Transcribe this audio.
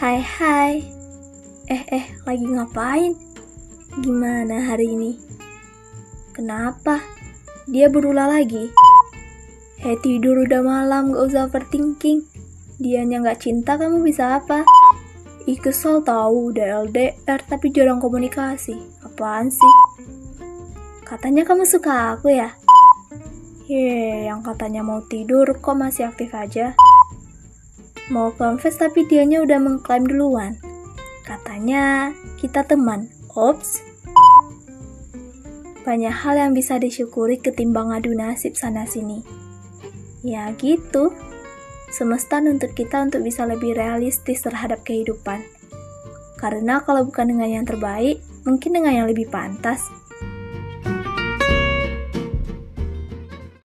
Hai hai. Eh eh, lagi ngapain? Gimana hari ini? Kenapa? Dia berulah lagi. Hei tidur udah malam, gak usah overthinking. Dianya gak cinta, kamu bisa apa? Ih kesel tahu udah LDR tapi jarang komunikasi. Apaan sih? Katanya kamu suka aku ya? Ye, yang katanya mau tidur kok masih aktif aja? Mau confess tapi dianya udah mengklaim duluan. Katanya kita teman. Ops. Banyak hal yang bisa disyukuri ketimbang adu nasib sana-sini. Ya gitu. Semesta nuntut kita untuk bisa lebih realistis terhadap kehidupan. Karena kalau bukan dengan yang terbaik, mungkin dengan yang lebih pantas.